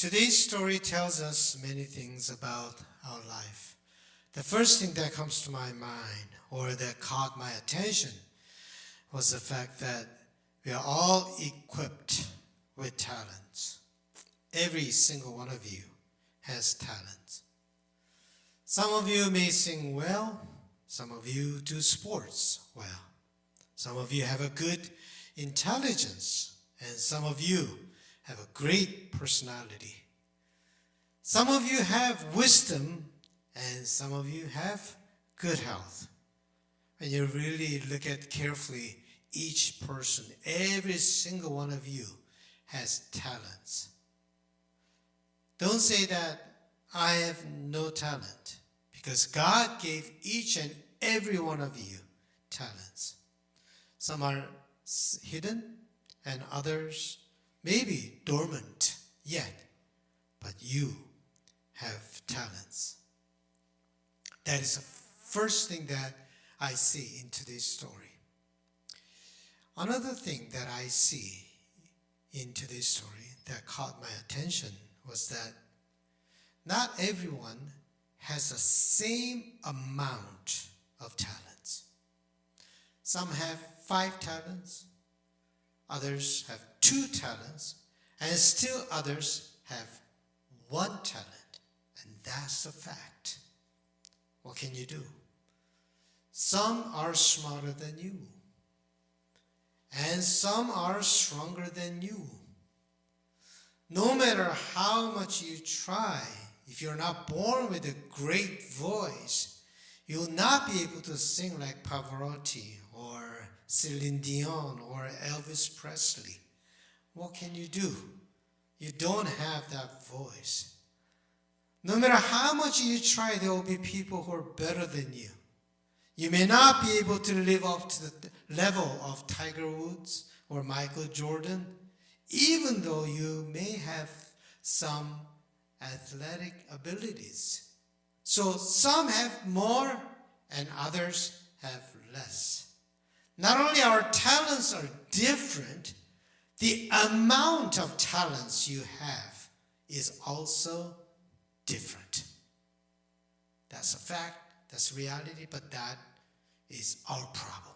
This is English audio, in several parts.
Today's story tells us many things about our life. The first thing that comes to my mind or that caught my attention was the fact that we are all equipped with talents. Every single one of you has talents. Some of you may sing well, some of you do sports well. Some of you have a good intelligence, and some of you have a great personality. Some of you have wisdom, and some of you have good health. When you really look at carefully each person, every single one of you has talents. Don't say that I have no talent because God gave each and every one of you talents. Some are hidden and others maybe dormant yet, but you have talents. That is the first thing that I see in today's story. Another thing that I see in today's story that caught my attention was that not everyone has the same amount of talents. Some have five talents, others have two talents, and still others have one talent. And that's a fact. What can you do? Some are smarter than you, and some are stronger than you. No matter how much you try, if you're not born with a great voice, you'll not be able to sing like Pavarotti Celine Dion or Elvis Presley. What can you do? You don't have that voice. No matter how much you try, there will be people who are better than you. You may not be able to live up to the level of Tiger Woods or Michael Jordan, even though you may have some athletic abilities. So some have more and others have less. Not only our talents are different, the amount of talents you have is also different. That's a fact, that's reality, but that is our problem.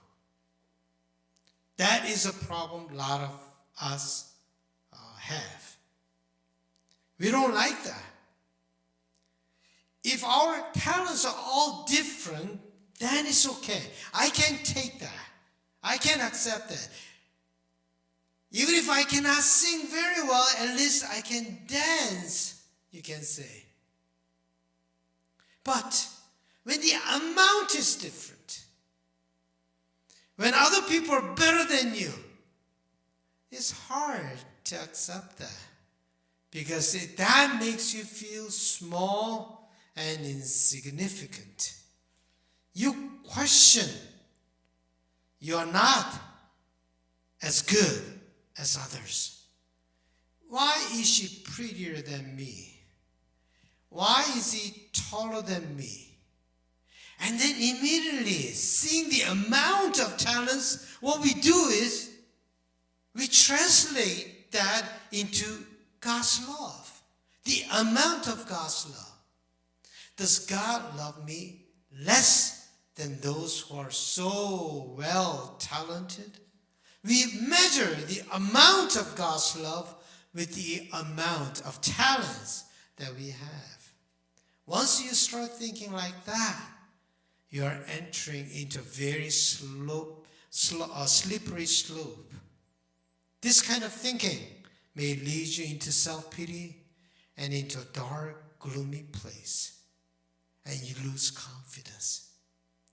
That is a problem a lot of us uh, have. We don't like that. If our talents are all different, then it's okay. I can take that. I can accept that. Even if I cannot sing very well, at least I can dance, you can say. But when the amount is different, when other people are better than you, it's hard to accept that because it, that makes you feel small and insignificant. You question. You are not as good as others. Why is she prettier than me? Why is he taller than me? And then immediately, seeing the amount of talents, what we do is we translate that into God's love, the amount of God's love. Does God love me less than those who are so well talented? We measure the amount of God's love with the amount of talents that we have. Once you start thinking like that, you are entering into a very slope, slow, uh, slippery slope. This kind of thinking may lead you into self pity and into a dark, gloomy place. And you lose confidence.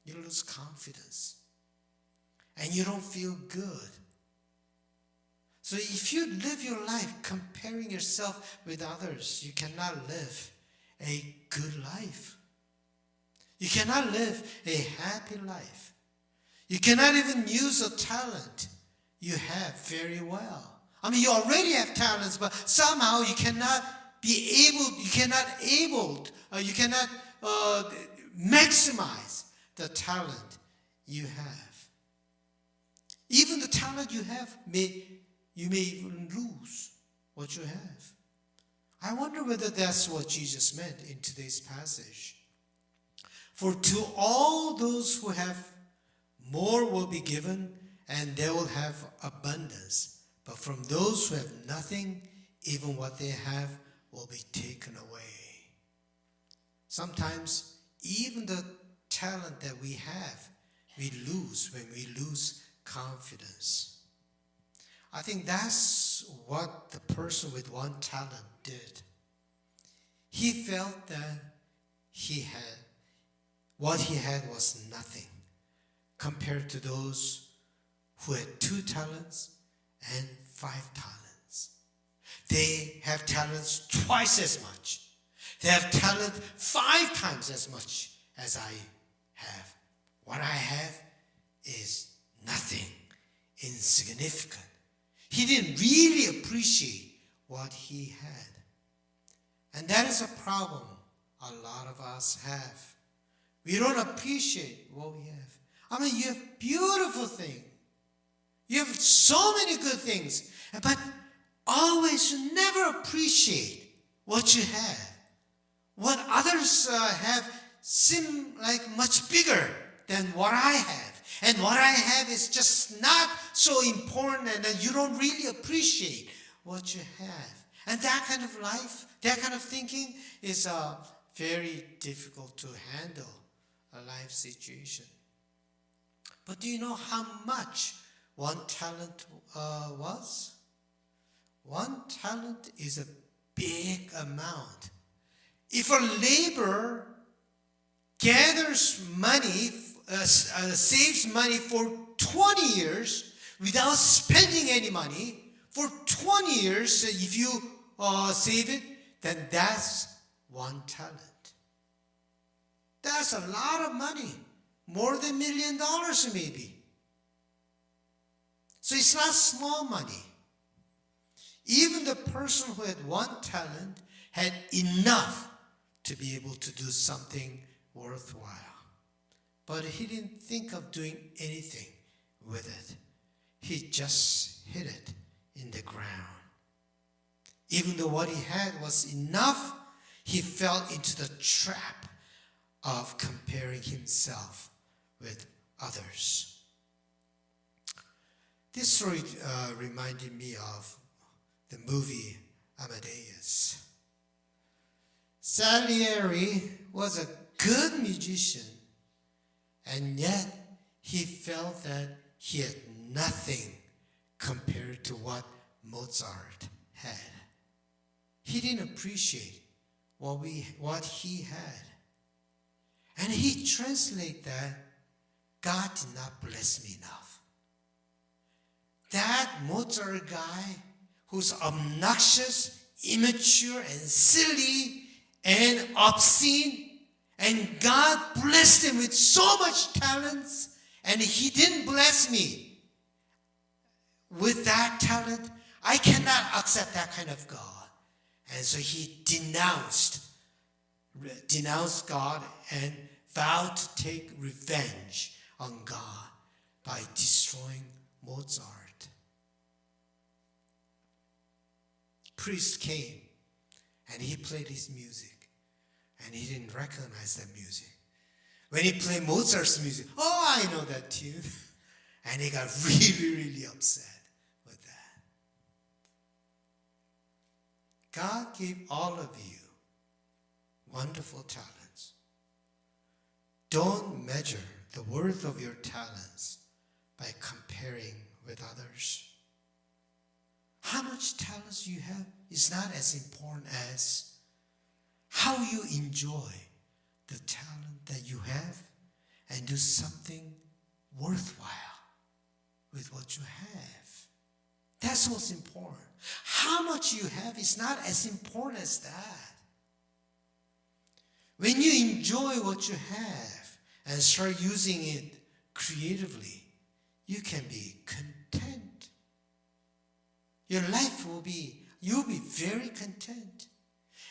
You lose confidence. And you don't feel good. So if you live your life comparing yourself with others, you cannot live a good life. You cannot live a happy life. You cannot even use a talent you have very well. I mean, you already have talents, but somehow you cannot be able, you cannot able, uh, you cannot uh, maximize the talent you have. Even the talent you have may you may even lose what you have. I wonder whether that's what Jesus meant in today's passage. For to all those who have, more will be given, and they will have abundance. But from those who have nothing, even what they have will be taken away. Sometimes, even the talent that we have, we lose when we lose confidence. I think that's what the person with one talent did. He felt that he had, what he had was nothing compared to those who had two talents and five talents. They have talents twice as much. They have talent five times as much as I have. What I have is nothing, insignificant. He didn't really appreciate what he had. And that is a problem a lot of us have. We don't appreciate what we have. I mean, you have beautiful things. You have so many good things, but always never appreciate what you have. What others uh, have seem like much bigger than what I have. And what I have is just not so important, and you don't really appreciate what you have. And that kind of life, that kind of thinking is uh, very difficult to handle a life situation. But do you know how much one talent uh, was? One talent is a big amount. If a laborer gathers money uh, uh, saves money for 20 years without spending any money, for 20 years, if you uh, save it, then that's one talent. That's a lot of money, more than a million dollars maybe. So it's not small money. Even the person who had one talent had enough to be able to do something worthwhile. But he didn't think of doing anything with it. He just hid it in the ground. Even though what he had was enough, he fell into the trap of comparing himself with others. This story uh, reminded me of the movie Amadeus. Salieri was a good musician and yet, he felt that he had nothing compared to what Mozart had. He didn't appreciate what, we, what he had. And he translated that God did not bless me enough. That Mozart guy who's obnoxious, immature, and silly, and obscene and God blessed him with so much talents, and he didn't bless me with that talent. I cannot accept that kind of God. And so he denounced, denounced God and vowed to take revenge on God by destroying Mozart. Priest came and he played his music and he didn't recognize that music. When he played Mozart's music, oh, I know that tune. And he got really, really upset with that. God gave all of you wonderful talents. Don't measure the worth of your talents by comparing with others. How much talents you have is not as important as how you enjoy the talent that you have and do something worthwhile with what you have. That's what's important. How much you have is not as important as that. When you enjoy what you have and start using it creatively, you can be content. Your life will be, you'll be very content.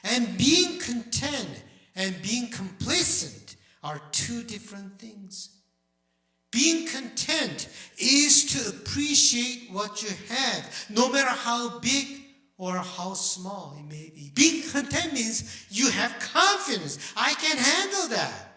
And being content and being complacent are two different things. Being content is to appreciate what you have, no matter how big or how small it may be. Being content means you have confidence. I can handle that.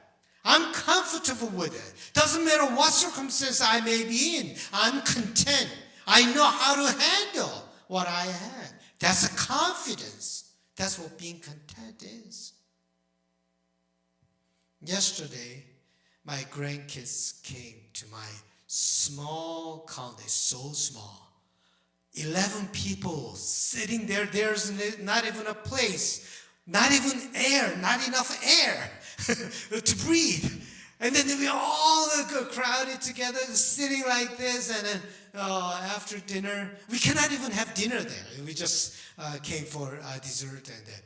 I'm comfortable with it. Doesn't matter what circumstance I may be in. I'm content. I know how to handle what I have. That's a confidence. That's what being content is. Yesterday, my grandkids came to my small county, so small. 11 people sitting there. There's not even a place, not even air, not enough air to breathe. And then we all crowded together, sitting like this. And then uh, after dinner, we cannot even have dinner there. We just uh, came for uh, dessert and then.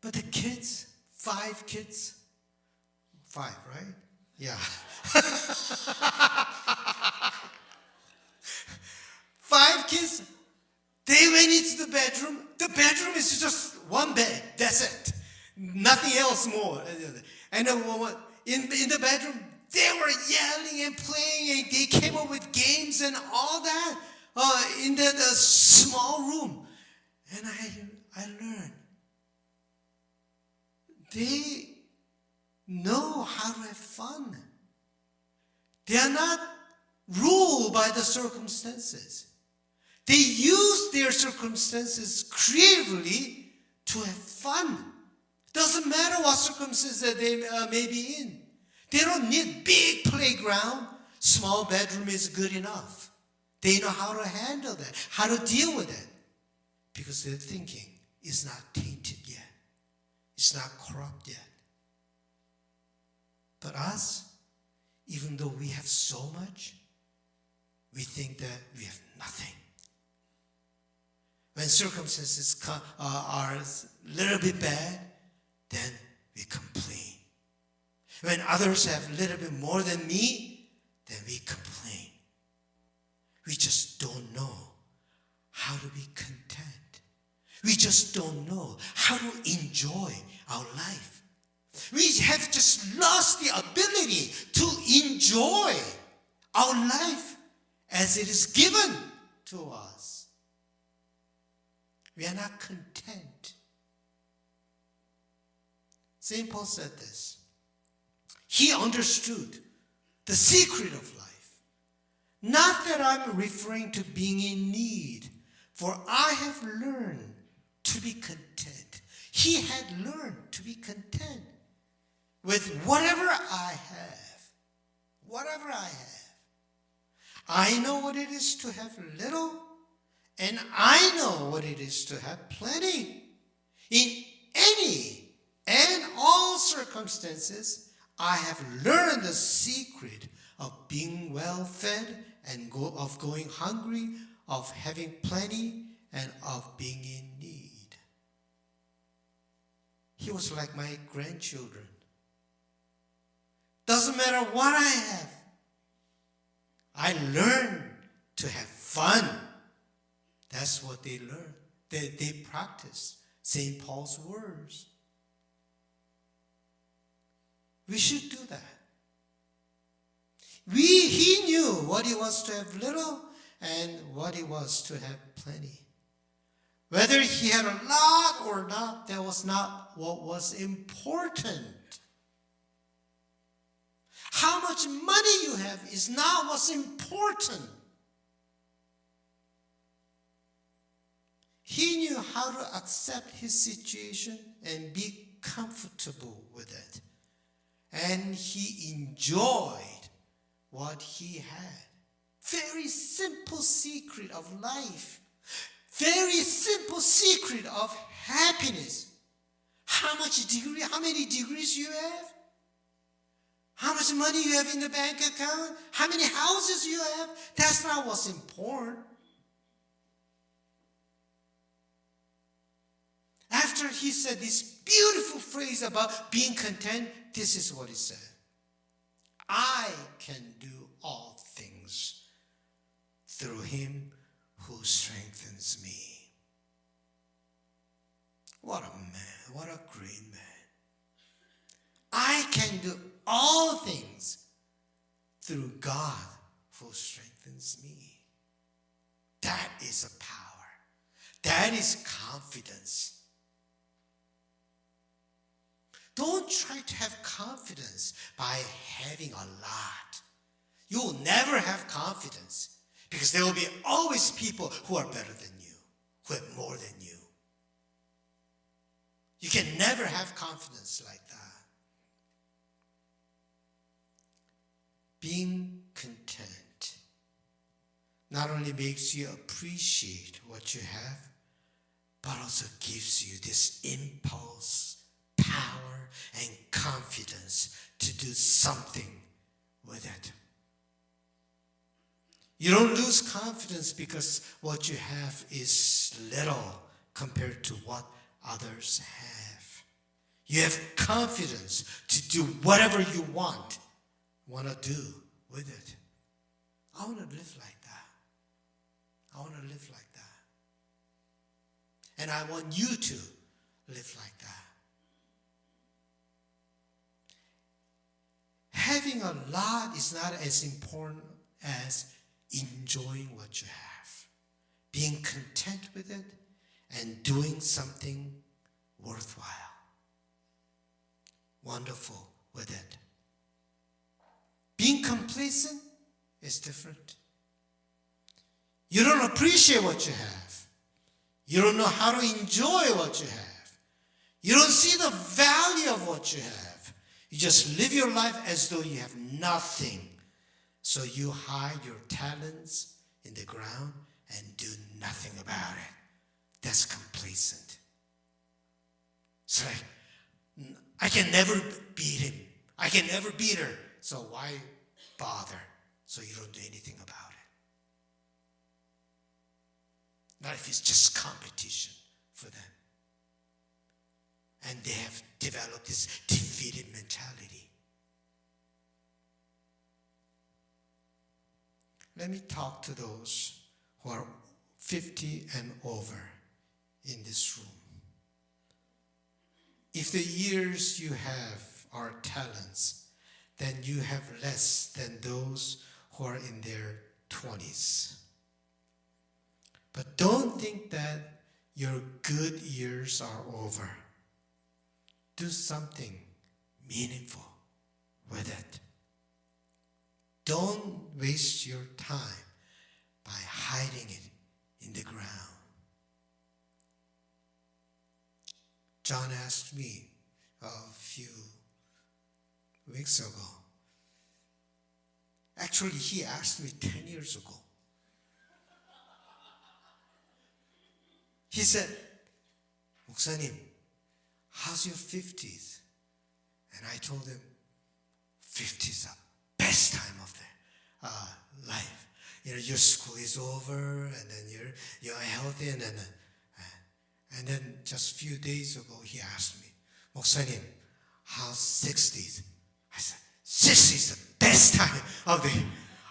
But the kids, five kids, five, right? Yeah. five kids, they went into the bedroom. The bedroom is just one bed. That's it. Nothing else more. And in, in the bedroom, they were yelling and playing, and they came up with games and all that uh, in the, the small room. And I, I learned they know how to have fun. They are not ruled by the circumstances. They use their circumstances creatively to have fun. Doesn't matter what circumstances that they uh, may be in. They don't need big playground. Small bedroom is good enough. They know how to handle that, how to deal with it. Because their thinking is not tainted yet. It's not corrupt yet. But us, even though we have so much, we think that we have nothing. When circumstances uh, are a little bit bad, then we complain. When others have a little bit more than me, then we complain. We just don't know how to be content. We just don't know how to enjoy our life. We have just lost the ability to enjoy our life as it is given to us. We are not content. St. Paul said this he understood the secret of life. Not that I'm referring to being in need, for I have learned to be content. He had learned to be content with whatever I have. Whatever I have. I know what it is to have little, and I know what it is to have plenty. In any and all circumstances, I have learned the secret of being well fed and go, of going hungry, of having plenty, and of being in need. He was like my grandchildren. Doesn't matter what I have, I learned to have fun. That's what they learn. They, they practice St. Paul's words. We should do that. We, he knew what it was to have little and what it was to have plenty. Whether he had a lot or not, that was not what was important. How much money you have is not what's important. He knew how to accept his situation and be comfortable with it and he enjoyed what he had. Very simple secret of life. Very simple secret of happiness. How much degree, how many degrees you have? How much money you have in the bank account? How many houses you have? That's not what's important. After he said this beautiful phrase about being content, this is what he said I can do all things through him who strengthens me. What a man, what a great man. I can do all things through God who strengthens me. That is a power. That is confidence. Don't try to have confidence by having a lot. You will never have confidence because there will be always people who are better than you, who have more than you. You can never have confidence like that. Being content not only makes you appreciate what you have, but also gives you this impulse, power, and confidence to do something with it. You don't lose confidence because what you have is little compared to what others have. You have confidence to do whatever you want, want to do with it. I want to live like that. I want to live like that. And I want you to live like that. Having a lot is not as important as enjoying what you have, being content with it, and doing something worthwhile, wonderful with it. Being complacent is different. You don't appreciate what you have. You don't know how to enjoy what you have. You don't see the value of what you have. You just live your life as though you have nothing. So you hide your talents in the ground and do nothing about it. That's complacent. It's like, I can never beat him. I can never beat her. So why bother? So you don't do anything about it. If it's just competition for them. And they have developed this defeated mentality. Let me talk to those who are 50 and over in this room. If the years you have are talents, then you have less than those who are in their 20s. But don't think that your good years are over Do something meaningful with it. Don't waste your time by hiding it in the ground. John asked me a few weeks ago. Actually, he asked me 10 years ago. He said, 목사님, How's your 50s? And I told them, 50s are best time of their uh, life. You know, your school is over, and then you're you're healthy, and then uh, and then just a few days ago, he asked me, Moksanim, how's 60s? I said, sixties is the best time of the.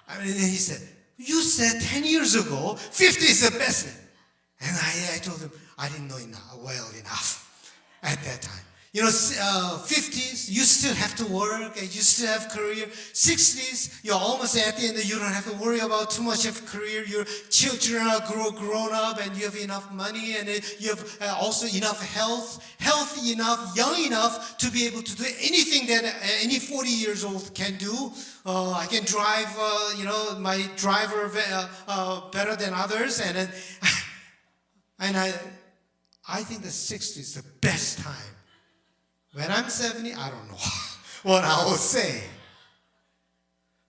I mean, he said, you said 10 years ago, 50 is the best. And I, I told him, I didn't know enough, well enough at that time. You know, uh, 50s, you still have to work and you still have career. 60s, you're almost at the end, you don't have to worry about too much of career. Your children are grow, grown up and you have enough money and you have uh, also enough health, healthy enough, young enough to be able to do anything that uh, any 40 years old can do. Uh, I can drive, uh, you know, my driver uh, uh, better than others. And, and I, I think the 60s is the best time when I'm 70, I don't know what I will say.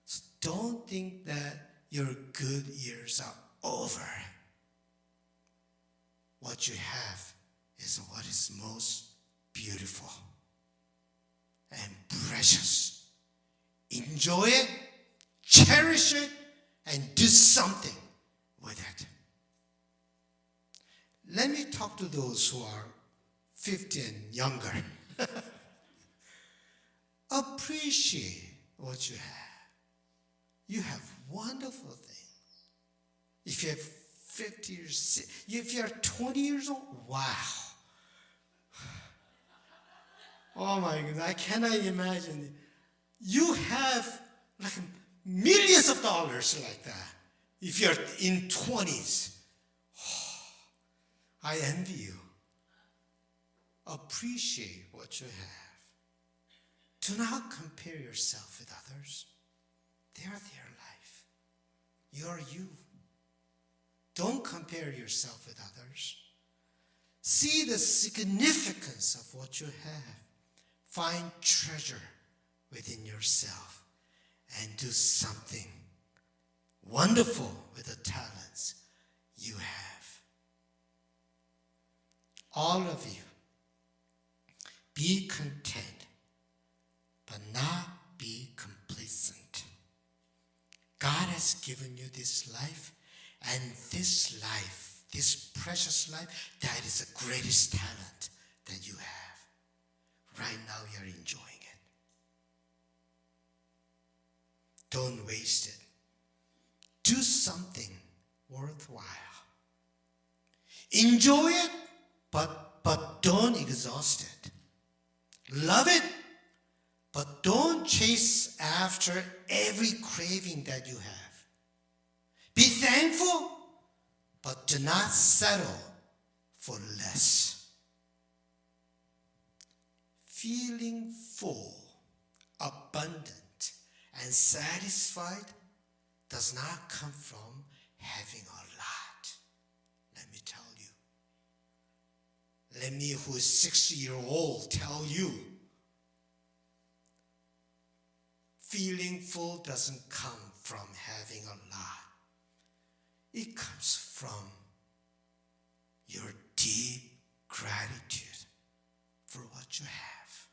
So don't think that your good years are over. What you have is what is most beautiful and precious. Enjoy it, cherish it, and do something with it. Let me talk to those who are 50 and younger. Appreciate what you have. You have wonderful things. If you have 50 years, if you're 20 years old, wow. Oh my goodness, I cannot imagine. You have like millions of dollars like that if you're in 20s. I envy you. Appreciate what you have. Do not compare yourself with others. They are their life. You are you. Don't compare yourself with others. See the significance of what you have. Find treasure within yourself and do something wonderful with the talents you have. All of you, be content, but not be complacent. God has given you this life, and this life, this precious life, that is the greatest talent that you have. Right now, you're enjoying it. Don't waste it. Do something worthwhile. Enjoy it, but, but don't exhaust it. Love it, but don't chase after every craving that you have. Be thankful, but do not settle for less. Feeling full, abundant, and satisfied does not come from having a lot. Let me tell you. Let me, who is 60 year old, tell you. Feeling full doesn't come from having a lot. It comes from your deep gratitude for what you have.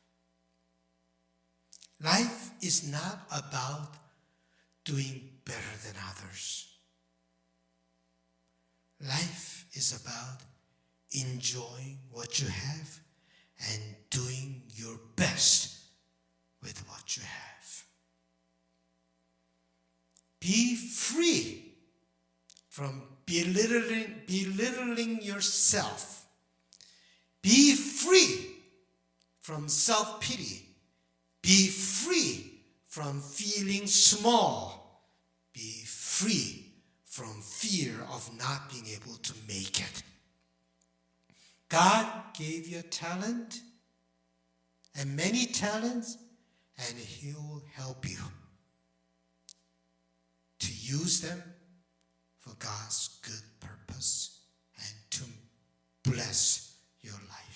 Life is not about doing better than others. Life is about enjoying what you have and doing your best with what you have. Be free from belittling, belittling yourself. Be free from self pity. Be free from feeling small. Be free from fear of not being able to make it. God gave you a talent and many talents, and He will help you to use them for God's good purpose and to bless your life.